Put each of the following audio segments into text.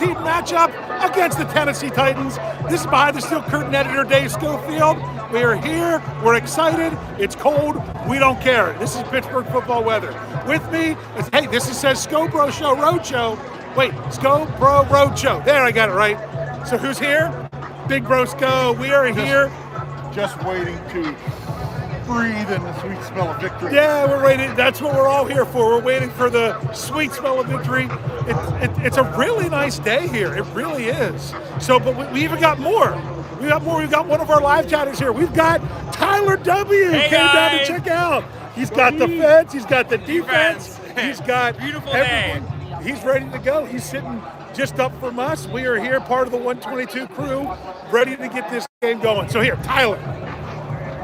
15 matchup against the Tennessee Titans. This is behind the steel curtain editor Dave Schofield. We are here. We're excited. It's cold. We don't care. This is Pittsburgh football weather. With me is, hey, this is says Scho Bro Show Road Show. Wait, Scho Bro Road Show. There, I got it right. So who's here? Big Bro Sco. We are here. Just waiting to breathe in the sweet smell of victory. Yeah, we're waiting. That's what we're all here for. We're waiting for the sweet smell of victory. It, it, it's a really nice day here. It really is. So, but we, we even got more. We got more. We've got one of our live chatters here. We've got Tyler W. Hey, came down to check out. He's got the fence. He's got the defense. Defense. He's got Beautiful everyone. He's ready to go. He's sitting just up from us. We are here, part of the 122 crew, ready to get this game going. So here, Tyler.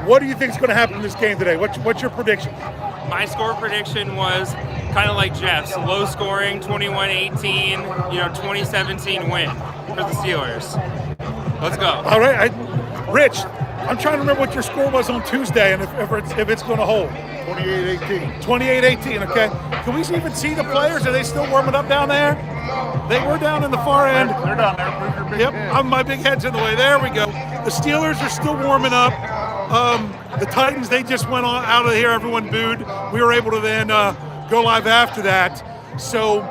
What do you think is going to happen in this game today? What's, what's your prediction? My score prediction was kind of like Jeff's low scoring 21 18, you know, 2017 win for the Steelers. Let's go. All right, I, Rich, I'm trying to remember what your score was on Tuesday and if, if it's, if it's going to hold. 28-18. 28-18, okay. Can we even see the players? Are they still warming up down there? They were down in the far end. They're down there. Your big Yep, head. I'm, my big head's in the way. There we go. The Steelers are still warming up. Um, the Titans, they just went on, out of here. Everyone booed. We were able to then uh, go live after that. So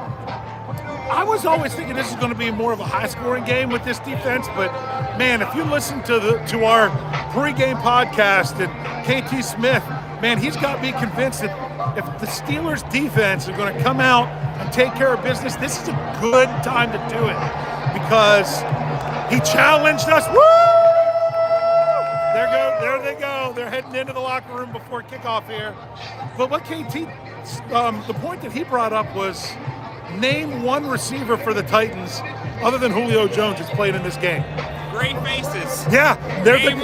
I was always thinking this is going to be more of a high-scoring game with this defense, but man, if you listen to the to our pregame podcast and KT Smith, man, he's got me convinced that if the Steelers defense are going to come out and take care of business, this is a good time to do it because he challenged us. Woo! Locker room before kickoff here. But what KT, um, the point that he brought up was name one receiver for the Titans other than Julio Jones that's played in this game. Great faces. Yeah, they're the,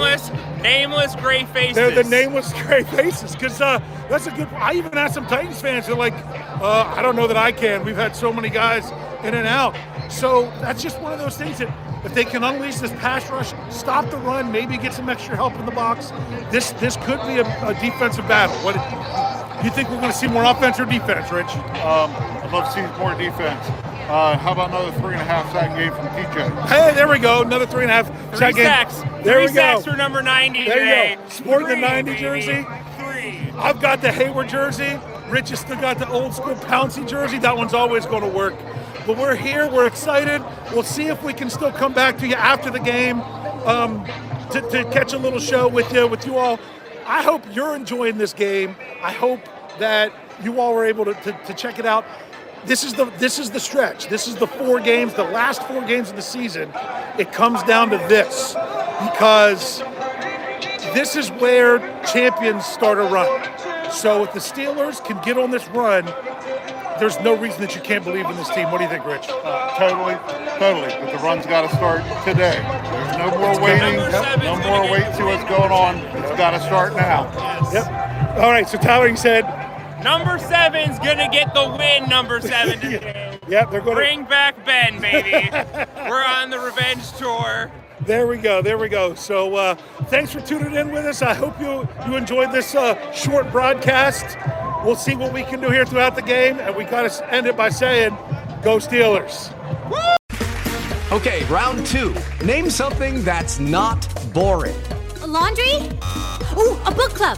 Nameless, nameless gray faces. they're the nameless gray faces because uh, that's a good. I even asked some Titans fans. They're like, uh, I don't know that I can. We've had so many guys in and out. So that's just one of those things that if they can unleash this pass rush, stop the run, maybe get some extra help in the box, this this could be a, a defensive battle. What do you think we're going to see more offense or defense, Rich? Um, I'd love to see more defense. Uh, how about another three and a half sack game from TJ? Hey, there we go. Another three and a half Three sack game. sacks. There Three we sacks go. for number 90 There you today. go. Sporting the Three, 90 baby. jersey. Three. I've got the Heyward jersey. Rich has still got the old school Pouncey jersey. That one's always going to work. But we're here. We're excited. We'll see if we can still come back to you after the game um, to, to catch a little show with you, with you all. I hope you're enjoying this game. I hope that you all were able to, to, to check it out. This is the this is the stretch. This is the four games, the last four games of the season. It comes down to this because this is where champions start a run. So if the Steelers can get on this run, there's no reason that you can't believe in this team. What do you think, Rich? Uh, totally, totally. But the run's got to start today. There's no more waiting. Number seven's No more get wait to see what's going on. It's got to start now. Yep. All right. So Tyler, you said, Number seven's gonna get the win. Number seven today. Yep, they're going to Bring back Ben, baby. We're on the revenge tour. There we go. There we go. So uh, thanks for tuning in with us. I hope you you enjoyed this uh, short broadcast. We'll see what we can do here throughout the game, and we got to end it by saying, "Go Steelers!" Okay, round two. Name something that's not boring. A laundry? Ooh, a book club.